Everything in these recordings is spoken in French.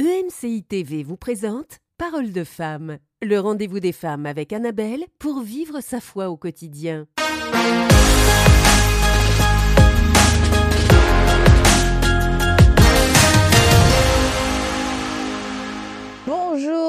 EMCI TV vous présente Parole de femme, le rendez-vous des femmes avec Annabelle pour vivre sa foi au quotidien.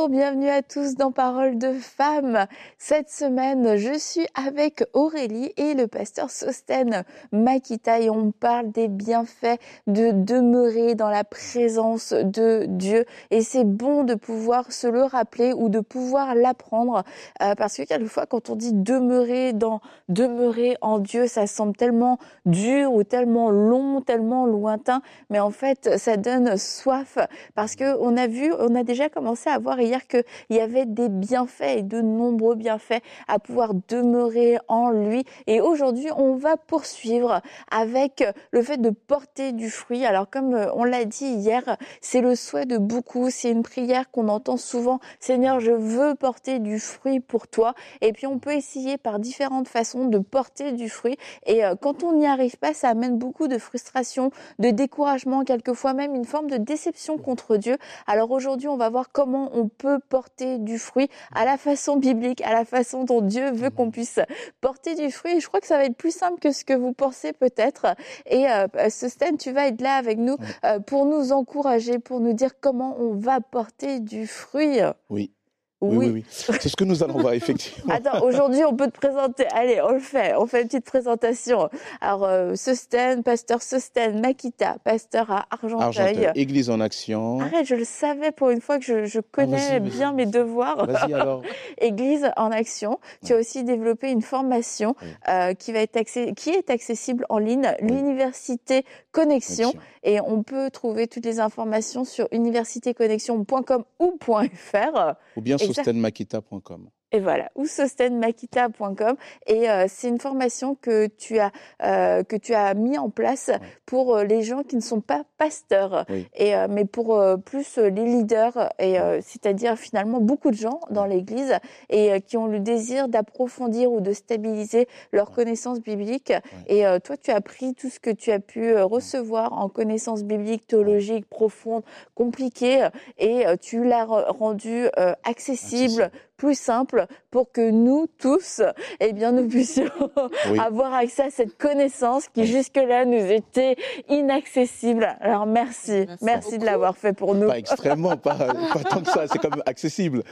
Bienvenue à tous dans Parole de Femmes. Cette semaine, je suis avec Aurélie et le pasteur Sosten Makita et on parle des bienfaits de demeurer dans la présence de Dieu. Et c'est bon de pouvoir se le rappeler ou de pouvoir l'apprendre euh, parce que quelquefois, quand on dit demeurer dans, demeurer en Dieu, ça semble tellement dur ou tellement long, tellement lointain. Mais en fait, ça donne soif parce que on a vu, on a déjà commencé à voir hier qu'il y avait des bienfaits et de nombreux bienfaits à pouvoir demeurer en lui. Et aujourd'hui, on va poursuivre avec le fait de porter du fruit. Alors comme euh, on l'a dit hier, c'est le souhait de beaucoup, c'est une prière qu'on entend souvent. Seigneur, je veux porter du fruit pour toi. Et puis on peut essayer par différentes façons de porter du fruit. Et euh, quand on n'y arrive pas, ça amène beaucoup de frustration, de découragement, quelquefois même une forme de déception contre Dieu. Alors aujourd'hui, on va voir comment on peut porter du fruit à la façon biblique, à la façon dont Dieu veut qu'on puisse porter du fruit. Et je crois que ça va être plus simple que ce que vous pensez peut-être. Et euh, ce stand, tu vas être là avec nous euh, pour nous encourager, pour nous dire comment on va porter du fruit. Oui. Oui, oui, oui. C'est ce que nous allons voir, effectivement. Attends, aujourd'hui, on peut te présenter. Allez, on le fait. On fait une petite présentation. Alors, euh, Sosten, pasteur Sosten Makita, pasteur à Argenteuil. Argenteuil, Église en action. Arrête, je le savais pour une fois que je, je connais Ah, vas-y, bien mes devoirs. Vas-y alors. Église en action. Tu as aussi développé une formation euh, qui va être qui est accessible en ligne, l'université Connexion. Connexion. Et on peut trouver toutes les informations sur universitéconnexion.com ou .fr. Ou bien Exact. sostenmakita.com. Et voilà, ou sostenmakita.com. Et euh, c'est une formation que tu as euh, que tu as mis en place pour euh, les gens qui ne sont pas pasteurs, Oui. et euh, mais pour euh, plus les leaders, et euh, c'est-à-dire finalement beaucoup de gens dans l'Église et qui ont le désir d'approfondir ou de stabiliser leur connaissance biblique. Et euh, toi, tu as pris tout ce que tu as pu recevoir en connaissances bibliques, théologiques, profondes, compliquées, et tu l'as re- rendu euh, accessible, Accessible. Plus simple, pour que nous tous, eh bien, nous puissions Oui. avoir accès à cette connaissance qui jusque-là nous était inaccessible. Alors merci, merci, de l'avoir fait pour nous. Pas extrêmement, pas, pas tant que ça, c'est quand même accessible.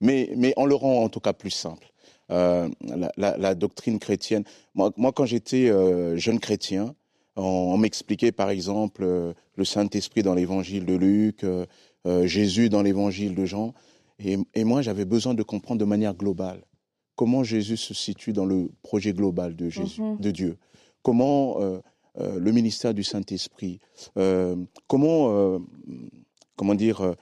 Mais, mais on le rend en tout cas plus simple. Euh, la, la- la doctrine chrétienne. Moi, moi quand j'étais euh, jeune chrétien, on, on m'expliquait par exemple euh, le Saint-Esprit dans l'évangile de Luc, euh, euh, Jésus dans l'évangile de Jean. Et, et moi, j'avais besoin de comprendre de manière globale comment Jésus se situe dans le projet global de Jésus, Mhm. de Dieu. Comment euh, euh, le ministère du Saint-Esprit, euh, comment, comment dire,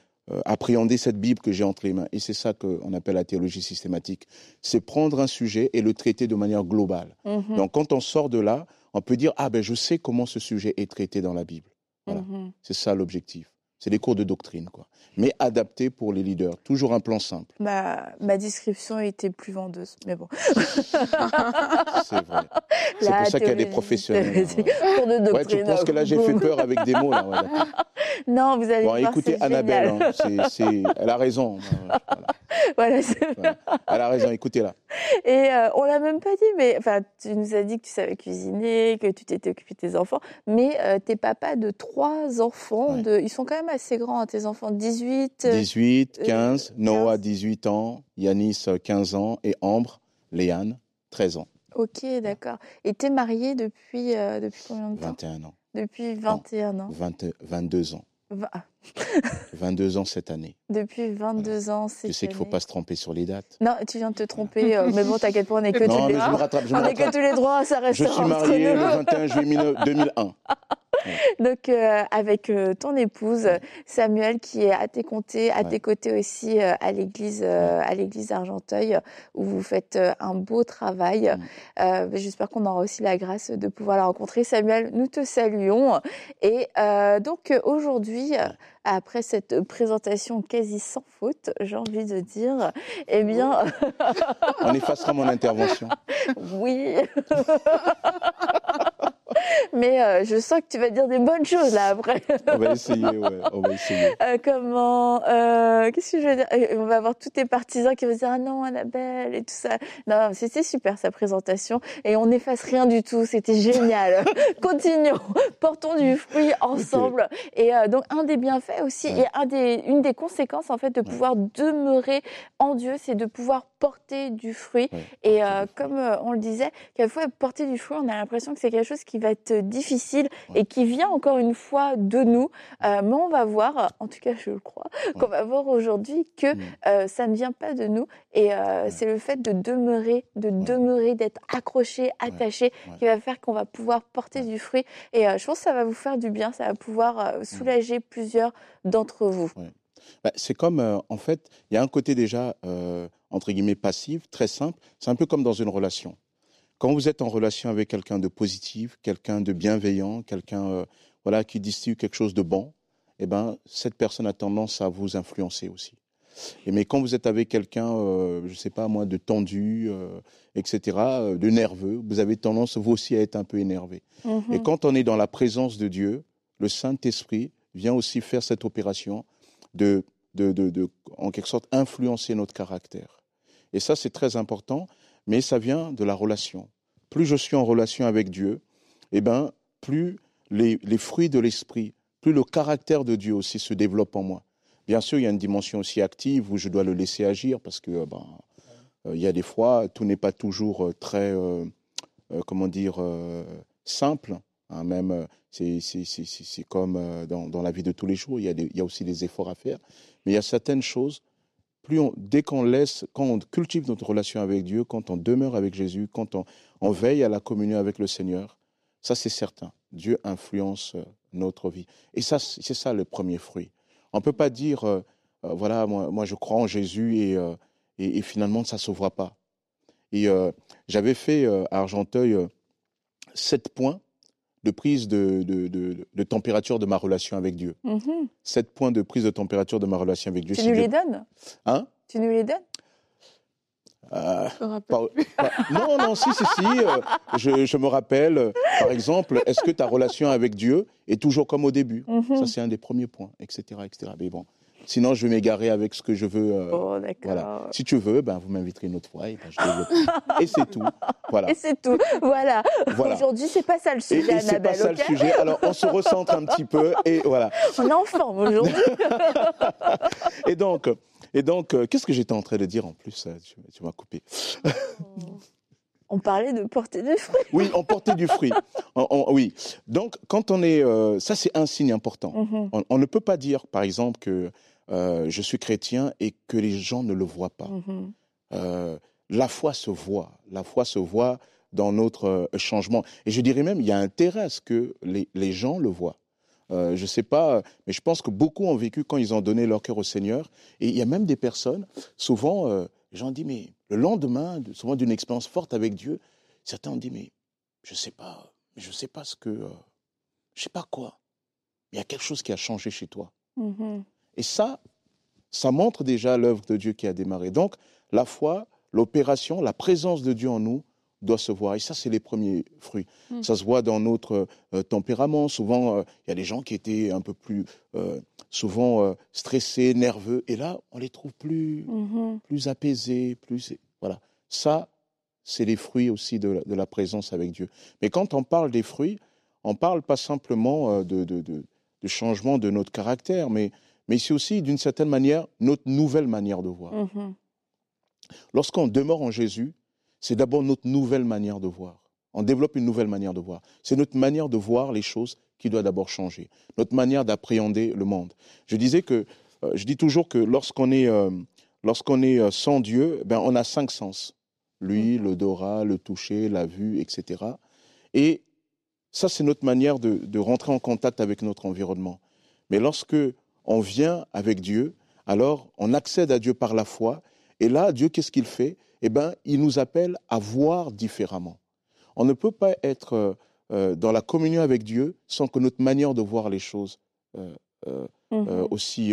appréhender cette Bible que j'ai entre les mains. Et c'est ça qu'on appelle la théologie systématique. C'est prendre un sujet et le traiter de manière globale. Mhm, Donc quand on sort de là, on peut dire, ah ben je sais comment ce sujet est traité dans la Bible. Voilà. mhm. C'est ça l'objectif. C'est des cours de doctrine, quoi. Mais adaptés pour les leaders. Toujours un plan simple. Ma, ma description était plus vendeuse, mais bon. C'est vrai. C'est pour ça qu'il y a des professionnels. systématique. Cours de Ouais, tu doctrine. penses que là j'ai fait peur avec des mots là. ouais. Non, vous allez Bon, voir, écoutez Annabelle, hein, c'est- elle a raison. Voilà, voilà, c'est voilà. Elle a raison, écoutez-la. Et euh, on l'a même pas dit, mais enfin, tu nous as dit que tu savais cuisiner, que tu t'étais occupé de tes enfants, mais euh, t'es papa de trois enfants. Ouais. De, ils sont quand même assez grands, hein, tes enfants, 18. euh, 18, euh, 15, Noah 15. 18 ans, Yanis euh, 15 ans et Ambre, Léane 13 ans, Ok, d'accord. Et t'es marié depuis, euh, depuis combien de temps? 21 ans, Depuis 21 ans. 20 22 ans. Va- 22 ans cette année. Depuis 22 ans, c'est Je sais qu'il ne faut pas se tromper sur les dates. Non, tu viens de te tromper, euh, mais bon, t'inquiète pas, on est que Non, tous les je me rattrape, je me On est que rattrape. tous les droits, ça Je restera suis marié le 21 juillet 2001. Donc euh, avec euh, ton épouse Samuel qui est à tes côtés, à Ouais. tes côtés aussi euh, à l'église à l'église Argenteuil où vous faites un beau travail. Mm. J'espère qu'on aura aussi la grâce de pouvoir la rencontrer. Samuel, nous te saluons et donc aujourd'hui après cette présentation quasi sans faute, j'ai envie de dire, eh bien On effacera mon intervention. oui. Mais euh, je sens que tu vas dire des bonnes choses là après. on va essayer, ouais, on va essayer. Euh, comment euh, Qu'est-ce que je veux dire? On va avoir tous tes partisans qui vont dire ah non Annabelle et tout ça. Non, c'était super sa présentation et on n'efface rien du tout. C'était génial. Continuons, portons du fruit ensemble. Et donc un des bienfaits aussi Ouais. et un des, une des conséquences en fait de pouvoir demeurer en Dieu, c'est de pouvoir porter du fruit. Et euh, comme euh, on le disait, quelquefois porter du fruit, on a l'impression que c'est quelque chose qui va être difficile Ouais. et qui vient encore une fois de nous. Euh, mais on va voir, en tout cas je le crois, qu'on va voir aujourd'hui que euh, ça ne vient pas de nous. Et euh, c'est le fait de demeurer, de demeurer, d'être accroché, attaché, qui va faire qu'on va pouvoir porter du fruit. Et euh, je pense que ça va vous faire du bien, ça va pouvoir euh, soulager plusieurs d'entre vous. Bah, c'est comme, euh, en fait, il y a un côté déjà, euh, entre guillemets, passif, très simple. C'est un peu comme dans une relation. Quand vous êtes en relation avec quelqu'un de positif, quelqu'un de bienveillant, quelqu'un euh, voilà, qui distille quelque chose de bon, eh ben, cette personne a tendance à vous influencer aussi. Et mais quand vous êtes avec quelqu'un, euh, je sais pas moi, de tendu, euh, etc., euh, de nerveux, vous avez tendance vous aussi à être un peu énervé. Mhm. Et quand on est dans la présence de Dieu, le Saint-Esprit vient aussi faire cette opération de, de, de, de, en quelque sorte, influencer notre caractère. Et ça, c'est très important, mais ça vient de la relation. Plus je suis en relation avec Dieu, eh ben, plus les, fruits de l'Esprit, plus le caractère de Dieu aussi se développe en moi. Bien sûr, il y a une dimension aussi active où je dois le laisser agir parce que, euh, ben, euh, il y a des fois, tout n'est pas toujours euh, très, comment dire, simple. hein, même, c'est comme dans, dans la vie de tous les jours, il y, a il y a aussi des efforts à faire. Mais il y a certaines choses, plus on, dès qu'on laisse, quand on cultive notre relation avec Dieu, quand on demeure avec Jésus, quand on, on veille à la communion avec le Seigneur, ça c'est certain. Dieu influence euh, notre vie. Et ça, c'est ça le premier fruit. On ne peut pas dire, euh, euh, voilà, moi, moi je crois en Jésus et, et, finalement ça ne voit pas. Et j'avais fait à Argenteuil sept points de prise de, de, de- de température de ma relation avec Dieu. Mhm. Sept points de prise de température de ma relation avec Dieu. Tu Si nous Dieu- les donnes? Hein? Tu nous les donnes? Euh, Je me rappelle Pas- pas- non, non, si, si, si. euh, je, je me rappelle, euh, par exemple, est-ce que ta relation avec Dieu est toujours comme au début? Mhm. Ça, c'est un des premiers points, etc., etc. Mais bon, sinon, je vais m'égarer avec ce que je veux. euh, Oh, d'accord. voilà. Si tu veux, ben, vous m'inviterez une autre fois et ben, je et c'est tout. Voilà. Et c'est tout. Voilà. voilà. Aujourd'hui, c'est pas ça le Et, sujet, et c'est pas ça le sujet. Alors, on se recentre un petit peu et voilà. On est en forme aujourd'hui. Et donc, et donc euh, qu'est-ce que j'étais en train de dire en plus euh, Tu, tu m'as coupé. On parlait de porter du fruit. Oui, on portait du fruit. On- on- oui. Donc, quand on est, euh, ça c'est un signe important. Mhm. On, on ne peut pas dire, par exemple, que euh, je suis chrétien et que les gens ne le voient pas. Mhm. Euh, la foi se voit. La foi se voit dans notre euh, changement. Et je dirais même, il y a intérêt à ce que les, les gens le voient. Euh, je ne sais pas, mais je pense que beaucoup ont vécu quand ils ont donné leur cœur au Seigneur. Et il y a même des personnes, souvent, euh, les gens disent, mais le lendemain, de- souvent d'une expérience forte avec Dieu, certains ont dit, mais je ne sais pas, je sais pas ce que, euh, je sais pas quoi. Mais il y a quelque chose qui a changé chez toi. Mhm. Et ça, ça montre déjà l'œuvre de Dieu qui a démarré. Donc, la foi, l'opération, la présence de Dieu en nous doit se voir. Et ça, c'est les premiers fruits. Mm. Ça se voit dans notre euh, tempérament. Souvent, euh, il y a des gens qui étaient un peu plus, euh, souvent stressés, nerveux. Et là, on les trouve plus, Mhm. plus apaisés, plus. Voilà. Ça, c'est les fruits aussi de la, de la présence avec Dieu. Mais quand on parle des fruits, on parle pas simplement de, de changement de notre caractère, mais, mais c'est aussi, d'une certaine manière, notre nouvelle manière de voir. Mhm. Lorsqu'on demeure en Jésus, c'est d'abord notre nouvelle manière de voir. On développe une nouvelle manière de voir. C'est notre manière de voir les choses qui doit d'abord changer. Notre manière d'appréhender le monde. Je disais que, euh, je dis toujours que lorsqu'on est, euh, lorsqu'on est euh, sans Dieu, ben on a cinq sens. Lui, l'odorat, le toucher, la vue, etc. Et ça, c'est notre manière de, de rentrer en contact avec notre environnement. Mais lorsque on vient avec Dieu, alors on accède à Dieu par la foi. Et là, Dieu, qu'est-ce qu'il fait? Eh bien, il nous appelle à voir différemment. On ne peut pas être euh, euh, dans la communion avec Dieu sans que notre manière de voir les choses euh, euh, Mhm. aussi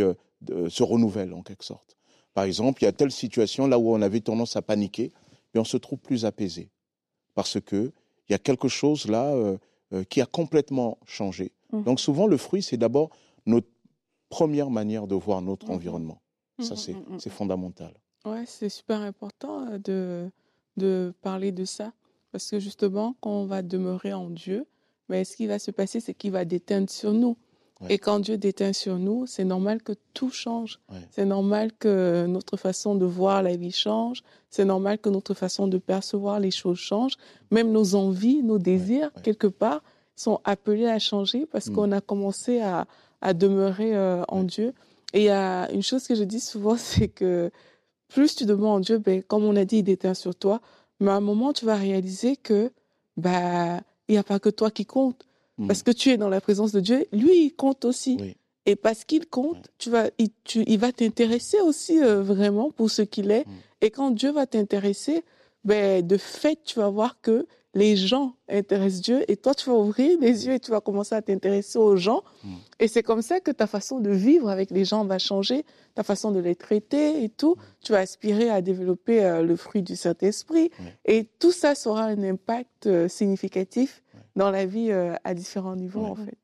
se renouvelle en quelque sorte. Par exemple, il y a telle situation là où on avait tendance à paniquer, et on se trouve plus apaisé parce que il y a quelque chose là qui a complètement changé. Mhm. Donc souvent, le fruit, c'est d'abord notre première manière de voir notre Mhm. environnement. Ça, Mhm, c'est fondamental. Ouais, c'est super important euh, de, de parler de ça. Parce que justement, quand on va demeurer en Dieu, mais ce qui va se passer, c'est qu'il va déteindre sur nous. Ouais. Et quand Dieu déteint sur nous, c'est normal que tout change. Ouais. C'est normal que notre façon de voir la vie change. C'est normal que notre façon de percevoir les choses change. Même nos envies, nos désirs, ouais. quelque part, sont appelés à changer parce qu'on a commencé à, à demeurer euh, en. Dieu. Et il y a une chose que je dis souvent, c'est que plus tu demandes en Dieu, ben, comme on a dit, il déteint sur toi. Mais à un moment, tu vas réaliser que bah, il n'y a pas que toi qui compte. Mm. Parce que tu es dans la présence de Dieu, lui, il compte aussi. Oui. Et parce qu'il compte, tu vas, il, tu- il va t'intéresser aussi euh, vraiment pour ce qu'il est. Mm. Et quand Dieu va t'intéresser, ben, de fait, tu vas voir que les gens intéressent Dieu et toi, tu vas ouvrir les yeux et tu vas commencer à t'intéresser aux gens. Mm. Et c'est comme ça que ta façon de vivre avec les gens va changer, ta façon de les traiter et tout. Tu vas aspirer à développer euh, le fruit du Saint-Esprit. Et tout ça aura un impact euh, significatif dans la vie euh, à différents niveaux, en fait.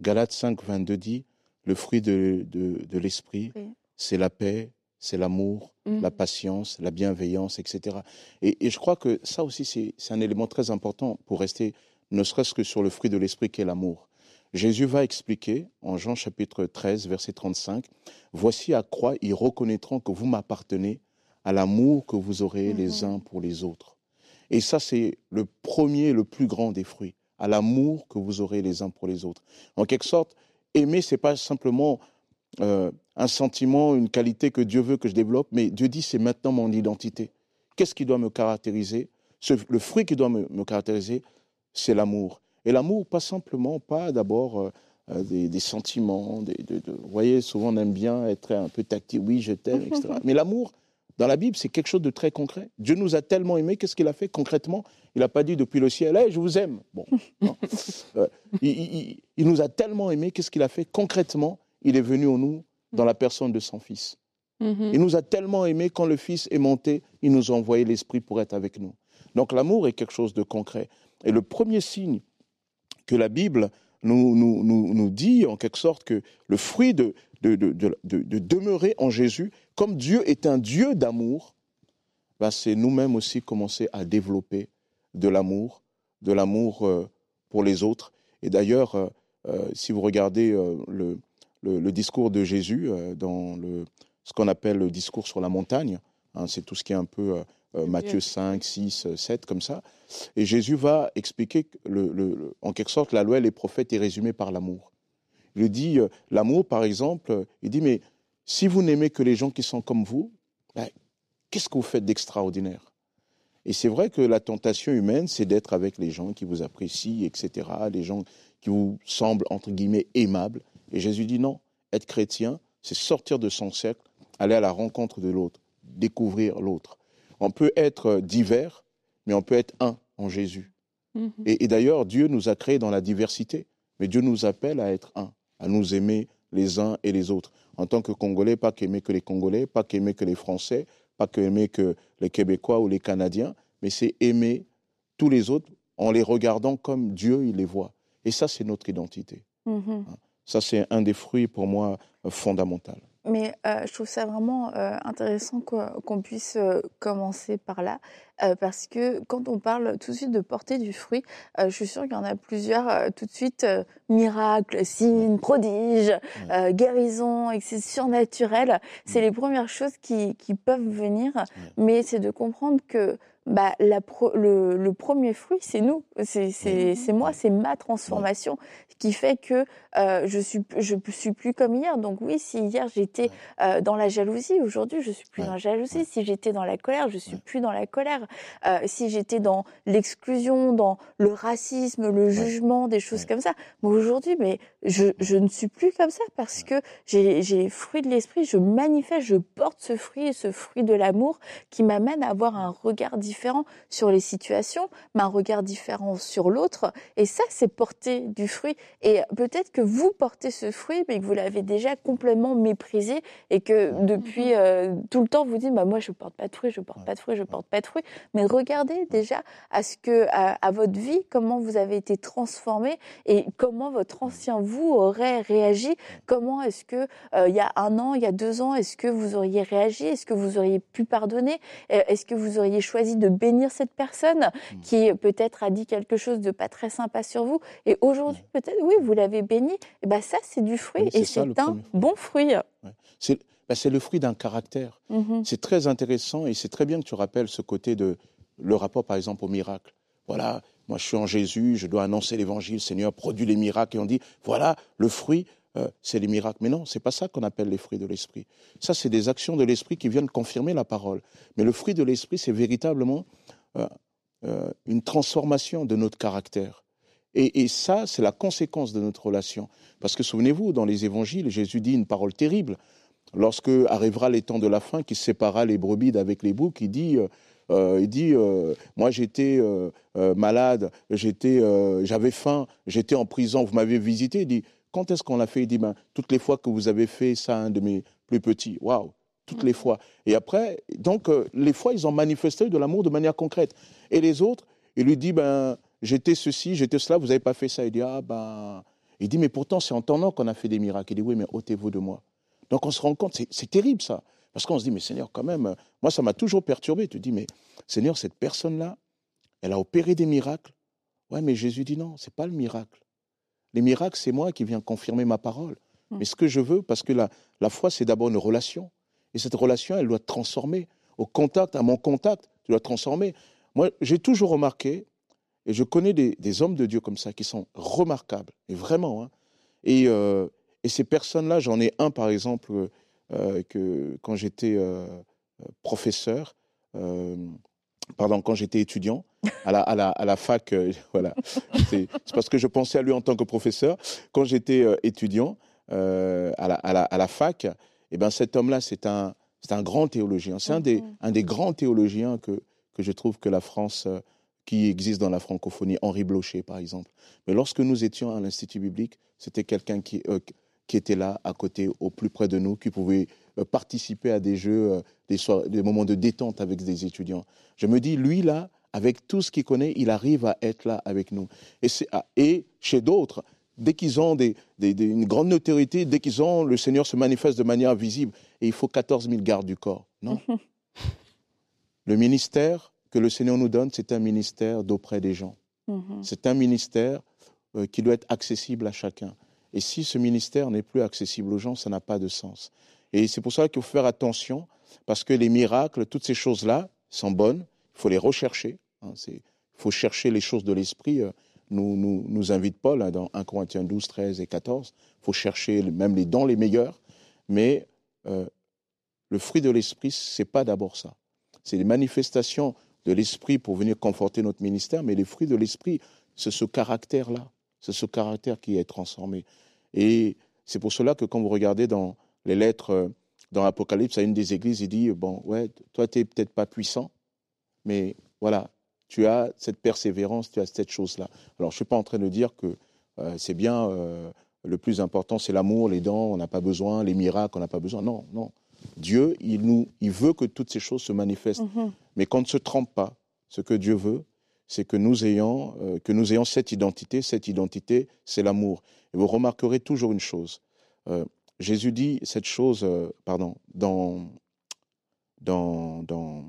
Galates 5, 22 dit, le fruit de, de, de l'esprit, c'est la paix, c'est l'amour, Mhm. la patience, la bienveillance, etc. Et, et je crois que ça aussi, c'est un élément très important pour rester, ne serait-ce que sur le fruit de l'esprit qui est l'amour. Jésus va expliquer en Jean chapitre 13, verset 35, Voici à quoi ils reconnaîtront que vous m'appartenez à l'amour que vous aurez les Mhm. uns pour les autres. Et ça, c'est le premier, le plus grand des fruits, à l'amour que vous aurez les uns pour les autres. En quelque sorte, aimer, c'est pas simplement euh, un sentiment, une qualité que Dieu veut que je développe, mais Dieu dit c'est maintenant mon identité. Qu'est-ce qui doit me caractériser? Ce- Le fruit qui doit me, me caractériser, c'est l'amour. Et l'amour, pas simplement, pas d'abord euh, euh, des, des sentiments. Des, de- de- vous voyez, souvent on aime bien être un peu tactile, oui, je t'aime, etc. Mais l'amour, dans la Bible, c'est quelque chose de très concret. Dieu nous a tellement aimés, qu'est-ce qu'il a fait concrètement? Il n'a pas dit depuis le ciel, Hey, je vous aime. Bon, non. Euh, il- il nous a tellement aimés, qu'est-ce qu'il a fait concrètement? Il est venu en nous dans la personne de son Fils. Mhm. Il nous a tellement aimés, quand le Fils est monté, il nous a envoyé l'Esprit pour être avec nous. Donc l'amour est quelque chose de concret. Et le premier signe que la Bible nous, nous, nous, nous dit, en quelque sorte, que le fruit de, de, de, de, de- de demeurer en Jésus, comme Dieu est un Dieu d'amour, ben, c'est nous-mêmes aussi commencer à développer de l'amour, de l'amour euh, pour les autres. Et d'ailleurs, euh, euh, si vous regardez le, le, le discours de Jésus euh, dans le, ce qu'on appelle le discours sur la montagne, hein, c'est tout ce qui est un peu euh, euh, Matthieu 5, 6, 7, comme ça. Et Jésus va expliquer que le, en quelque sorte la loi et les prophètes est résumée par l'amour. Il dit, euh, l'amour par exemple, il dit, mais si vous n'aimez que les gens qui sont comme vous, ben, qu'est-ce que vous faites d'extraordinaire? Et c'est vrai que la tentation humaine, c'est d'être avec les gens qui vous apprécient, etc., les gens qui vous semblent, entre guillemets, aimables. Et Jésus dit non, être chrétien, c'est sortir de son cercle, aller à la rencontre de l'autre, découvrir l'autre. On peut être divers, mais on peut être un en Jésus. Mhm. Et, et d'ailleurs, Dieu nous a créés dans la diversité, mais Dieu nous appelle à être un, à nous aimer les uns et les autres. En tant que Congolais, pas qu'aimer que les Congolais, pas qu'aimer que les Français, pas qu'aimer que les Québécois ou les Canadiens, mais c'est aimer tous les autres en les regardant comme Dieu il les voit. Et ça, c'est notre identité. Mhm. Ça, c'est un des fruits pour moi euh, fondamental. Mais euh, je trouve ça vraiment euh, intéressant qu'on puisse euh, commencer par là, parce que quand on parle tout de suite de porter du fruit, je suis sûre qu'il y en a plusieurs tout de suite euh, miracles, signes, prodiges, euh, guérisons, et que c'est surnaturel. C'est les premières choses qui, qui peuvent venir, mais c'est de comprendre que bah, la pro- le, le premier fruit, c'est nous, c'est moi, c'est ma transformation qui fait que euh, je suis je suis plus comme hier. Donc oui, si hier j'étais euh, dans la jalousie, aujourd'hui je suis plus Ouais. dans la jalousie. Si j'étais dans la colère, je suis Ouais. plus dans la colère. Euh, si j'étais dans l'exclusion, dans le racisme, le jugement, des choses comme ça. Mais aujourd'hui, mais je, je ne suis plus comme ça parce que j'ai fruit de l'esprit, je manifeste, je porte ce fruit, ce fruit de l'amour qui m'amène à avoir un regard différent différent sur les situations, mais un regard différent sur l'autre. Et ça, c'est porter du fruit. Et peut-être que vous portez ce fruit, mais que vous l'avez déjà complètement méprisé et que depuis euh, tout le temps vous dites, bah, moi, je porte pas de fruit, je porte pas de fruit, je porte pas de fruit. Mais regardez déjà à ce que, à, votre vie, comment vous avez été transformé et comment votre ancien vous aurait réagi. Comment est-ce que, euh, il y a un an, il y a deux ans, est-ce que vous auriez réagi? Est-ce que vous auriez pu pardonner? Euh, est-ce que vous auriez choisi de bénir cette personne mmh. qui peut-être a dit quelque chose de pas très sympa sur vous? Et aujourd'hui, mmh. peut-être, oui, vous l'avez béni. Et ben, ça, c'est du fruit et c'est un bon fruit. Bah, c'est le fruit d'un caractère. Mmh c'est très intéressant et c'est très bien que tu rappelles ce côté de le rapport, par exemple, au miracle. Voilà, moi je suis en Jésus, je dois annoncer l'évangile, Seigneur produit les miracles et on dit, voilà, le fruit, euh, c'est les miracles. Mais non, c'est pas ça qu'on appelle les fruits de l'esprit. Ça, c'est des actions de l'esprit qui viennent confirmer la parole. Mais le fruit de l'esprit, c'est véritablement euh, euh, une transformation de notre caractère. Et, ça, c'est la conséquence de notre relation. Parce que souvenez-vous, dans les évangiles, Jésus dit une parole terrible. Lorsque arrivera les temps de la fin, qui séparera les brebis d'avec les boucs, il dit, il dit, moi j'étais malade, j'étais, j'avais faim, j'étais en prison, vous m'avez visité. Il dit, quand est-ce qu'on l'a fait? Il dit, ben, toutes les fois que vous avez fait ça, un de mes plus petits. Waouh toutes les fois. Et après, donc, euh, les fois, ils ont manifesté de l'amour de manière concrète. Et les autres, il lui dit, ben, j'étais ceci, j'étais cela, vous n'avez pas fait ça. Il dit, ah ben. Il dit, mais pourtant, c'est en temps qu'on a fait des miracles. Il dit, oui, mais ôtez-vous de moi. Donc, on se rend compte, c'est terrible ça. Parce qu'on se dit, mais Seigneur, quand même, moi, ça m'a toujours perturbé. Tu dis, mais Seigneur, cette personne-là, elle a opéré des miracles. Ouais, mais Jésus dit, non, c'est pas le miracle. Les miracles, c'est moi qui viens confirmer ma parole. Hmm. Mais ce que je veux, parce que la, la foi, c'est d'abord une relation. Et cette relation, elle doit transformer. Au contact, à mon contact, tu dois transformer. Moi, j'ai toujours remarqué, et je connais des, hommes de Dieu comme ça, qui sont remarquables, et vraiment. Hein. Et, euh, et, ces personnes-là, j'en ai un, par exemple, euh, que quand j'étais euh, professeur, pardon, quand j'étais étudiant à la, à la, à la fac, euh, voilà, c'est parce que je pensais à lui en tant que professeur. Quand j'étais euh, étudiant euh, à, la, à, la, à, la, fac, eh ben cet homme-là, c'est un, un grand théologien. C'est un, des, mhm. un des grands théologiens que, que je trouve que la France, qui existe dans la francophonie, Henri Blocher, par exemple. Mais lorsque nous étions à l'Institut biblique, c'était quelqu'un qui, qui était là, à côté, au plus près de nous, qui pouvait euh, participer à des jeux, euh, des, des moments de détente avec des étudiants. Je me dis, lui, là, avec tout ce qu'il connaît, il arrive à être là avec nous. Et, ah, et chez d'autres, dès qu'ils ont des, une grande notoriété, dès qu'ils ont, le Seigneur se manifeste de manière visible. Et il faut 14 000 gardes du corps. Non. le ministère que le Seigneur nous donne, c'est un ministère d'auprès des gens. Mhm. C'est un ministère euh, qui doit être accessible à chacun. Et si ce ministère n'est plus accessible aux gens, ça n'a pas de sens. Et c'est pour ça qu'il faut faire attention, parce que les miracles, toutes ces choses-là sont bonnes, il faut les rechercher. Hein, il faut chercher les choses de l'esprit. Euh, nous, nous, nous invite Paul hein, dans 1 Corinthiens 12, 13 et 14. Il faut chercher même les dons les meilleurs. Mais euh, le fruit de l'esprit, ce n'est pas d'abord ça. C'est les manifestations de l'esprit pour venir conforter notre ministère, mais les fruits de l'esprit, c'est ce caractère-là. C'est ce caractère qui est transformé. Et c'est pour cela que quand vous regardez dans les lettres euh, dans l'Apocalypse à une des églises, il dit, bon, ouais, toi, tu n'es peut-être pas puissant, mais voilà, tu as cette persévérance, tu as cette chose-là. Alors, je ne suis pas en train de dire que euh, c'est bien, euh, le plus important, c'est l'amour, les dents, on n'a pas besoin, les miracles, on n'a pas besoin. Non, non. Dieu, il, nous, il veut que toutes ces choses se manifestent. Mm-hmm. Mais qu'on ne se trompe pas. Ce que Dieu veut, c'est que nous ayons, que nous ayons cette identité. Cette identité, c'est l'amour. Et vous remarquerez toujours une chose. Jésus dit cette chose, euh, pardon, dans, dans, dans,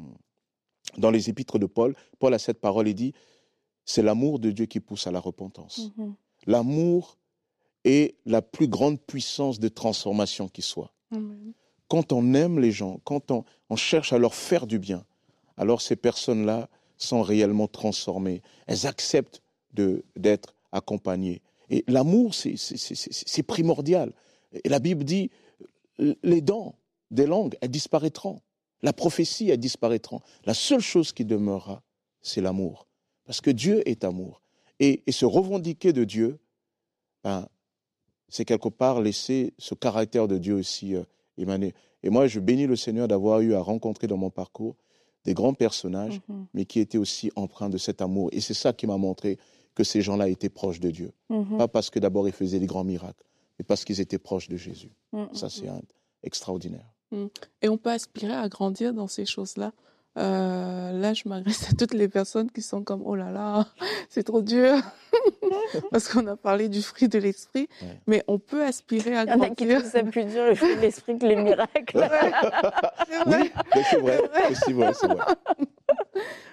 dans, les épîtres de Paul. Paul a cette parole, il dit, c'est l'amour de Dieu qui pousse à la repentance. Mm-hmm. L'amour est la plus grande puissance de transformation qui soit. Quand on aime les gens, quand on, on cherche à leur faire du bien, alors ces personnes-là sont réellement transformées. Elles acceptent d'être accompagnées. Et l'amour, c'est primordial. Et la Bible dit, les dents des langues, elles disparaîtront. La prophétie, elles disparaîtront. La seule chose qui demeurera, c'est l'amour. Parce que Dieu est amour. Et, se revendiquer de Dieu, ben, c'est quelque part laisser ce caractère de Dieu aussi euh, émaner. Et moi, je bénis le Seigneur d'avoir eu à rencontrer dans mon parcours des grands personnages, Mhm. mais qui étaient aussi empreints de cet amour. Et c'est ça qui m'a montré que ces gens-là étaient proches de Dieu. Mhm. Pas parce que d'abord ils faisaient des grands miracles, mais parce qu'ils étaient proches de Jésus. Mhm. Ça, c'est un- extraordinaire. Et on peut aspirer à grandir dans ces choses-là? Euh, là, je m'adresse à toutes les personnes qui sont comme oh là là, c'est trop dur, parce qu'on a parlé du fruit de l'esprit, Ouais. mais on peut aspirer à Il y en a qui grandir. trouvent ça plus dur, le fruit de l'esprit, que les miracles. C'est vrai. Oui, mais c'est vrai, c'est vrai, c'est vrai.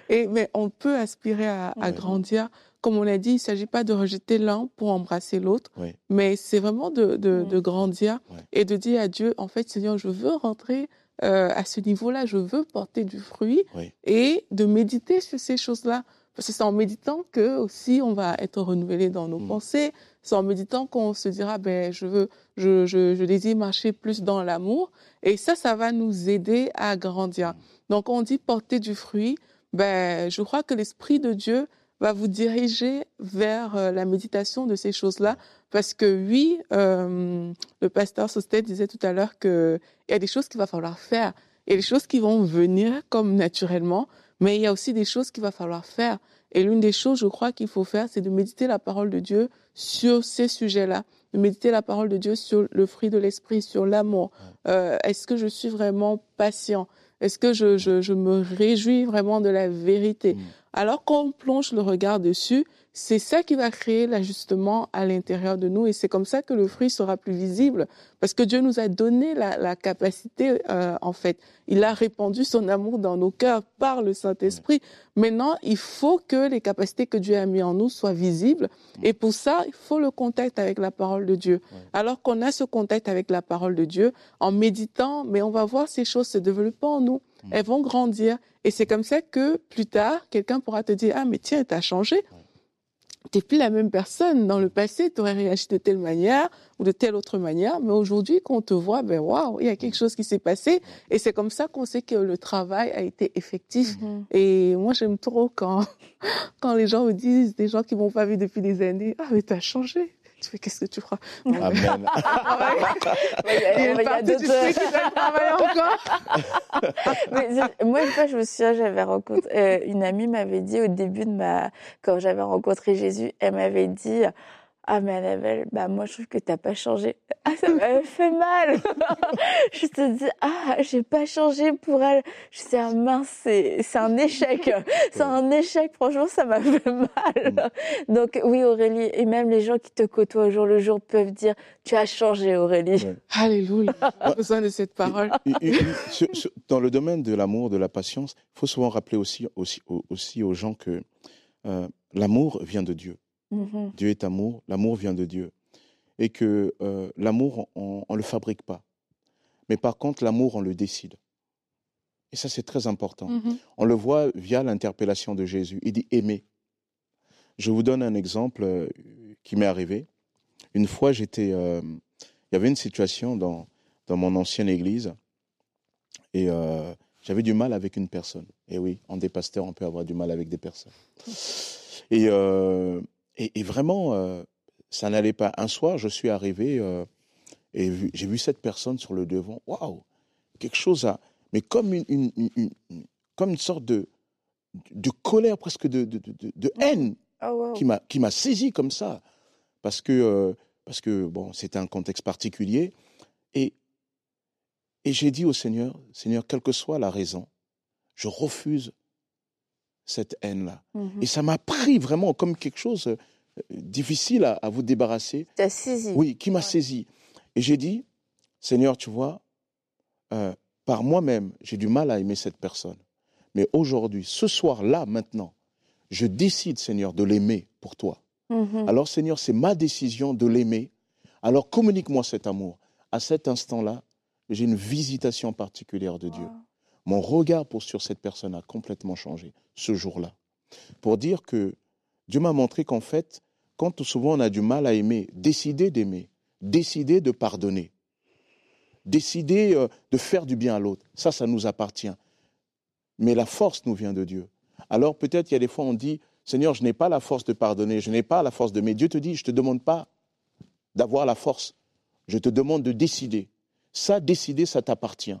Et, mais on peut aspirer à, à Ouais. grandir. Comme on l'a dit, il ne s'agit pas de rejeter l'un pour embrasser l'autre, Ouais. mais c'est vraiment de, de, de grandir Ouais. et de dire à Dieu, en fait, Seigneur, je veux rentrer euh, à ce niveau-là, je veux porter du fruit et de méditer sur ces choses-là. Parce que c'est en méditant que aussi on va être renouvelé dans nos Mm. pensées. C'est en méditant qu'on se dira, ben, je veux, je, je, je désire marcher plus dans l'amour. Et ça, ça va nous aider à grandir. Donc, on dit porter du fruit. Ben, je crois que l'Esprit de Dieu va vous diriger vers euh, la méditation de ces choses-là. Parce que oui, euh, le pasteur Sostet disait tout à l'heure qu'il y a des choses qu'il va falloir faire. Il y a des choses qui vont venir comme naturellement, mais il y a aussi des choses qu'il va falloir faire. Et l'une des choses, je crois, qu'il faut faire, c'est de méditer la parole de Dieu sur ces sujets-là, de méditer la parole de Dieu sur le fruit de l'esprit, sur l'amour. Euh, Est-ce que je suis vraiment patient? Est-ce que je, je, je me réjouis vraiment de la vérité? Mm. Alors qu'on plonge le regard dessus, c'est ça qui va créer l'ajustement à l'intérieur de nous et c'est comme ça que le fruit sera plus visible parce que Dieu nous a donné la, la capacité, euh, en fait. Il a répandu son amour dans nos cœurs par le Saint-Esprit. Maintenant, il faut que les capacités que Dieu a mis en nous soient visibles et pour ça, il faut le contact avec la parole de Dieu. Alors qu'on a ce contact avec la parole de Dieu, en méditant, mais on va voir ces choses se développer en nous. Mm. Elles vont grandir. Et c'est comme ça que plus tard, quelqu'un pourra te dire, ah, mais tiens, t'as changé. T'es plus la même personne. Dans le passé, tu aurais réagi de telle manière ou de telle autre manière. Mais aujourd'hui, quand on te voit, ben, waouh, il y a quelque chose qui s'est passé. Et c'est comme ça qu'on sait que le travail a été effectif. Mhm. Et moi, j'aime trop quand, quand les gens me disent, des gens qui m'ont pas vu depuis des années, ah, mais t'as changé. Tu fais, qu'est-ce que tu crois? Amen. Ouais, Il y a une partie du d'autres- truc qui doit travailler encore. Mais moi, une fois, je me souviens, j'avais rencontré, euh, une amie m'avait dit au début de ma, quand j'avais rencontré Jésus, elle m'avait dit, ah, mais Annabelle, bah, moi, je trouve que t'as pas changé. Ah, ça m'avait fait mal. je te dis, ah, j'ai pas changé pour elle. Je dis, ah, mince, c'est, c'est un échec. C'est un échec. Franchement, ça m'a fait mal. Donc, oui, Aurélie, et même les gens qui te côtoient au jour le jour peuvent dire, tu as changé, Aurélie. Ouais. Alléluia. J'ai besoin de cette parole. Et- et- et sur- sur- dans le domaine de l'amour, de la patience, il faut souvent rappeler aussi, aussi, au- aussi aux gens que euh, l'amour vient de Dieu. Mhm. Dieu est amour, l'amour vient de Dieu. Et que euh, l'amour, on ne le fabrique pas. Mais par contre, l'amour, on le décide. Et ça, c'est très important. Mhm. On le voit via l'interpellation de Jésus. Il dit aimer. Je vous donne un exemple euh, qui m'est arrivé. Une fois, j'étais, euh, il y avait une situation dans, dans mon ancienne église et euh, j'avais du mal avec une personne. Et oui, en des pasteurs, on peut avoir du mal avec des personnes. Et, euh, et, et vraiment, euh, ça n'allait pas. Un soir, je suis arrivé euh, et j'ai vu cette personne sur le devant. Waouh, quelque chose à, mais comme une, une- une- une- comme une sorte de, de colère, presque de, de, de- de haine Oh, wow. qui m'a qui m'a saisi comme ça parce que euh, parce que bon c'était un contexte particulier et et j'ai dit au Seigneur Seigneur quelle que soit la raison je refuse cette haine là Mhm. et ça m'a pris vraiment comme quelque chose euh, difficile à, à vous débarrasser T'as saisi. oui, qui m'a Ouais. saisi. Et j'ai dit, Seigneur, tu vois, euh, par moi-même, j'ai du mal à aimer cette personne. Mais aujourd'hui, ce soir-là, maintenant, je décide, Seigneur, de l'aimer pour toi. Mhm. Alors, Seigneur, c'est ma décision de l'aimer. Alors, communique-moi cet amour. À cet instant-là, j'ai une visitation particulière de Dieu. Mon regard pour sur cette personne a complètement changé ce jour-là. Pour dire que Dieu m'a montré qu'en fait, quand souvent on a du mal à aimer, décider d'aimer, décider de pardonner, décider euh, de faire du bien à l'autre, ça, ça nous appartient. Mais la force nous vient de Dieu. Alors peut-être il y a des fois on dit, Seigneur, je n'ai pas la force de pardonner, je n'ai pas la force de... Mais Dieu te dit, je ne te demande pas d'avoir la force, je te demande de décider. Ça, décider, ça t'appartient.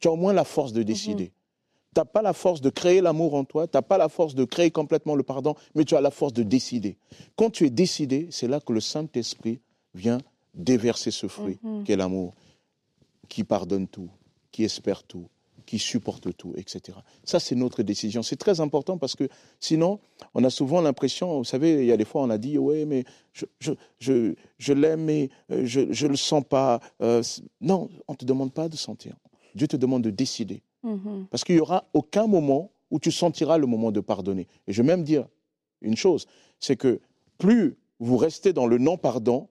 Tu as au moins la force de décider. n'as pas la force de créer l'amour en toi, tu n'as pas la force de créer complètement le pardon, mais tu as la force de décider. Quand tu es décidé, c'est là que le Saint-Esprit vient déverser ce fruit, Mhm. qui est l'amour, qui pardonne tout, qui espère tout, qui supporte tout, etc. Ça, c'est notre décision. C'est très important parce que sinon, on a souvent l'impression, vous savez, il y a des fois, on a dit, ouais, mais je, je, je, je l'aime, mais euh, je ne le sens pas. Euh, non, on ne te demande pas de sentir. Dieu te demande de décider. Mhm. Parce qu'il n'y aura aucun moment où tu sentiras le moment de pardonner. Et je vais même dire une chose, c'est que plus vous restez dans le non-pardon,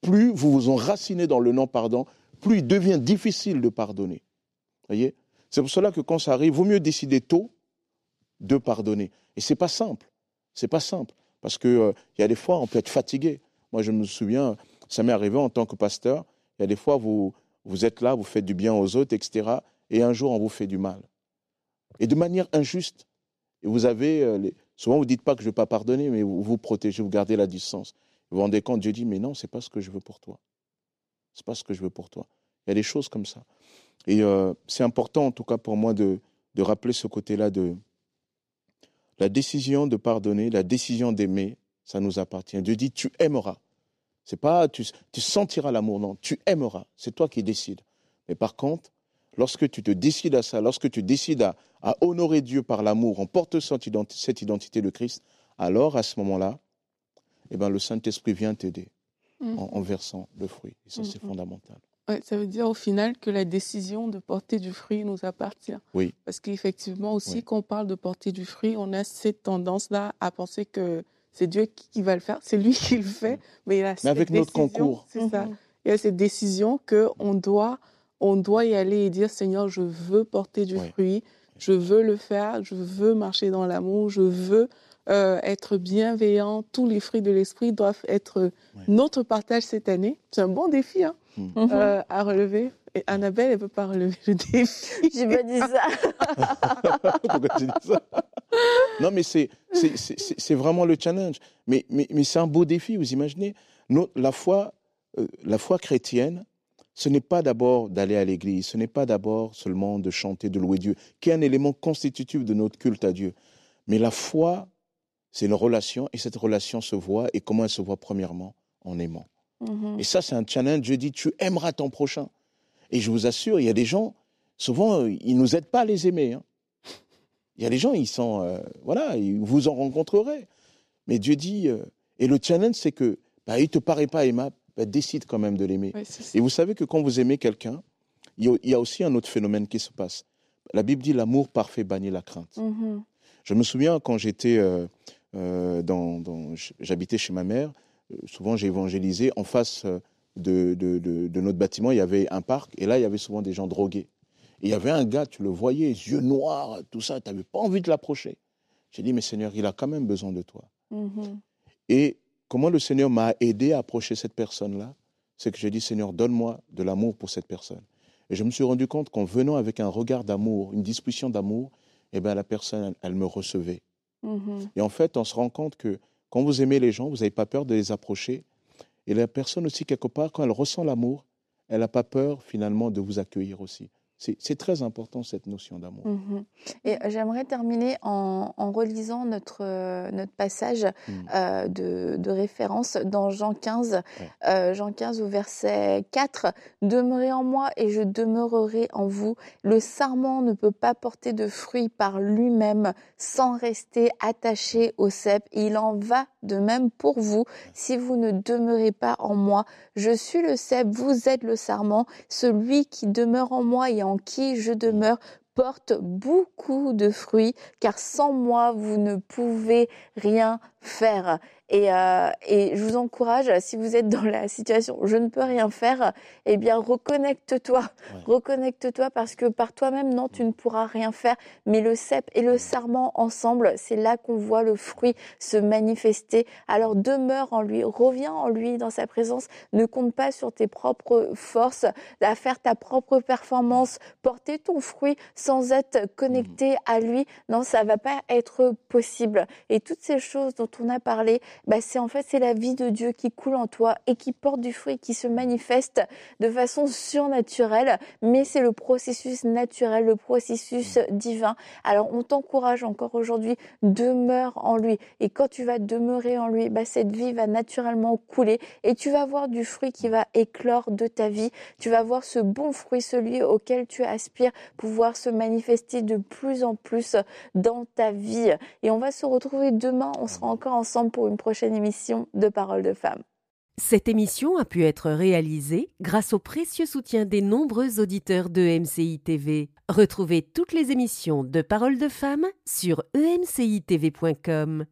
plus vous vous enracinez dans le non-pardon, plus il devient difficile de pardonner. voyez? C'est pour cela que quand ça arrive, il vaut mieux décider tôt de pardonner. Et c'est pas simple. C'est pas simple. Parce qu'il il y a des fois, on peut être fatigué. Moi, je me souviens, ça m'est arrivé en tant que pasteur. Il y a des fois, vous, vous êtes là, vous faites du bien aux autres, etc. Et un jour, on vous fait du mal. Et de manière injuste. Et vous avez. euh, Souvent, vous ne dites pas que je ne veux pas pardonner, mais vous vous protégez, vous gardez la distance. Vous vous rendez compte, Dieu dit, mais non, ce n'est pas ce que je veux pour toi. Ce n'est pas ce que je veux pour toi. Il y a des choses comme ça. Et euh, c'est important, en tout cas pour moi, de, de rappeler ce côté-là de la décision de pardonner, la décision d'aimer, ça nous appartient. Dieu dit, tu aimeras. C'est pas tu, tu sentiras l'amour, non, tu aimeras. C'est toi qui décides. Mais par contre, lorsque tu te décides à ça, lorsque tu décides à, à honorer Dieu par l'amour en portant cette identi- cette identité de Christ, alors à ce moment-là, eh ben, le Saint-Esprit vient t'aider Mhm. en, en versant le fruit. Et ça, c'est Mhm. fondamental. Ouais, ça veut dire au final que la décision de porter du fruit nous appartient. Oui. Parce qu'effectivement aussi, Oui. quand on parle de porter du fruit, on a cette tendance-là à penser que c'est Dieu qui, va le faire, c'est lui qui le fait, mais il a cette avec notre décision, concours. C'est ça. Mhm. Il y a cette décision que on doit, on doit y aller et dire Seigneur, je veux porter du Oui. fruit, je veux le faire, je veux marcher dans l'amour, je veux euh, être bienveillant. Tous les fruits de l'esprit doivent être Oui. notre partage cette année. C'est un bon défi hein, Mhm. euh, à relever. Et Annabelle, elle ne veut pas relever le défi. J'ai pas dit ça. Pourquoi tu dis ça? Non, mais c'est, c'est, c'est, c'est- c'est vraiment le challenge. Mais, mais, mais c'est un beau défi, vous imaginez? Nos- la, foi, euh, la foi chrétienne, ce n'est pas d'abord d'aller à l'église, ce n'est pas d'abord seulement de chanter, de louer Dieu, qui est un élément constitutif de notre culte à Dieu. Mais la foi, c'est une relation, et cette relation se voit, et comment elle se voit premièrement? En aimant. Mhm. Et ça, c'est un challenge. Dieu dit, tu aimeras ton prochain. Et je vous assure, il y a des gens, souvent, euh, ils ne nous aident pas à les aimer. hein. Il y a des gens, ils sont, euh, voilà, vous en rencontrerez. Mais Dieu dit, euh, et le challenge, c'est que, bah, il ne te paraît pas aimable, bah, décide quand même de l'aimer. Et vous savez que quand vous aimez quelqu'un, il y a- aussi un autre phénomène qui se passe. La Bible dit, l'amour parfait bannit la crainte. Mhm. Je me souviens quand j'étais euh, dans, dans- j'habitais chez ma mère, souvent j'ai évangélisé en face euh, de, de, de- de notre bâtiment, il y avait un parc et là il y avait souvent des gens drogués. Et il y avait un gars, tu le voyais, yeux noirs, tout ça, tu n'avais pas envie de l'approcher. J'ai dit, mais Seigneur, il a quand même besoin de toi. Mhm. Et comment le Seigneur m'a aidé à approcher cette personne-là C'est que j'ai dit, Seigneur, donne-moi de l'amour pour cette personne. Et je me suis rendu compte qu'en venant avec un regard d'amour, une discussion d'amour, eh ben, la personne, elle, elle me recevait. Mhm. Et en fait, on se rend compte que quand vous aimez les gens, vous n'avez pas peur de les approcher. Et la personne aussi, quelque part, quand elle ressent l'amour, elle n'a pas peur finalement de vous accueillir aussi. C'est très important cette notion d'amour. Mhm. Et j'aimerais terminer en, en relisant notre, euh, notre passage Mm. euh, de, de référence dans Jean 15, euh, Jean 15 au verset 4. Demeurez en moi et je demeurerai en vous. Le sarment ne peut pas porter de fruits par lui-même sans rester attaché au cep. Il en va de même pour vous si vous ne demeurez pas en moi. Je suis le cep, vous êtes le sarment. Celui qui demeure en moi et en qui je demeure porte beaucoup de fruits, car sans moi, vous ne pouvez rien faire. Et, euh, et je vous encourage, si vous êtes dans la situation je ne peux rien faire, eh bien reconnecte-toi, Ouais. reconnecte-toi parce que par toi-même, non, tu ne pourras rien faire. Mais le cep et le sarment ensemble, c'est là qu'on voit le fruit se manifester. Alors demeure en lui, reviens en lui dans sa présence. Ne compte pas sur tes propres forces, à faire ta propre performance, porter ton fruit sans être connecté à lui. Non, ça va pas être possible. Et toutes ces choses dont on a parlé, bah, c'est en fait c'est la vie de Dieu qui coule en toi et qui porte du fruit, qui se manifeste de façon surnaturelle, mais c'est le processus naturel, le processus divin. Alors on t'encourage encore aujourd'hui, demeure en lui. Et quand tu vas demeurer en lui, bah, cette vie va naturellement couler et tu vas voir du fruit qui va éclore de ta vie. Tu vas voir ce bon fruit, celui auquel tu aspires, pouvoir se manifester de plus en plus dans ta vie. Et on va se retrouver demain. On sera encore ensemble pour une émission de Parole de Femmes. Cette émission a pu être réalisée grâce au précieux soutien des nombreux auditeurs de MCI TV. Retrouvez toutes les émissions de Parole de Femmes sur emcitv.com.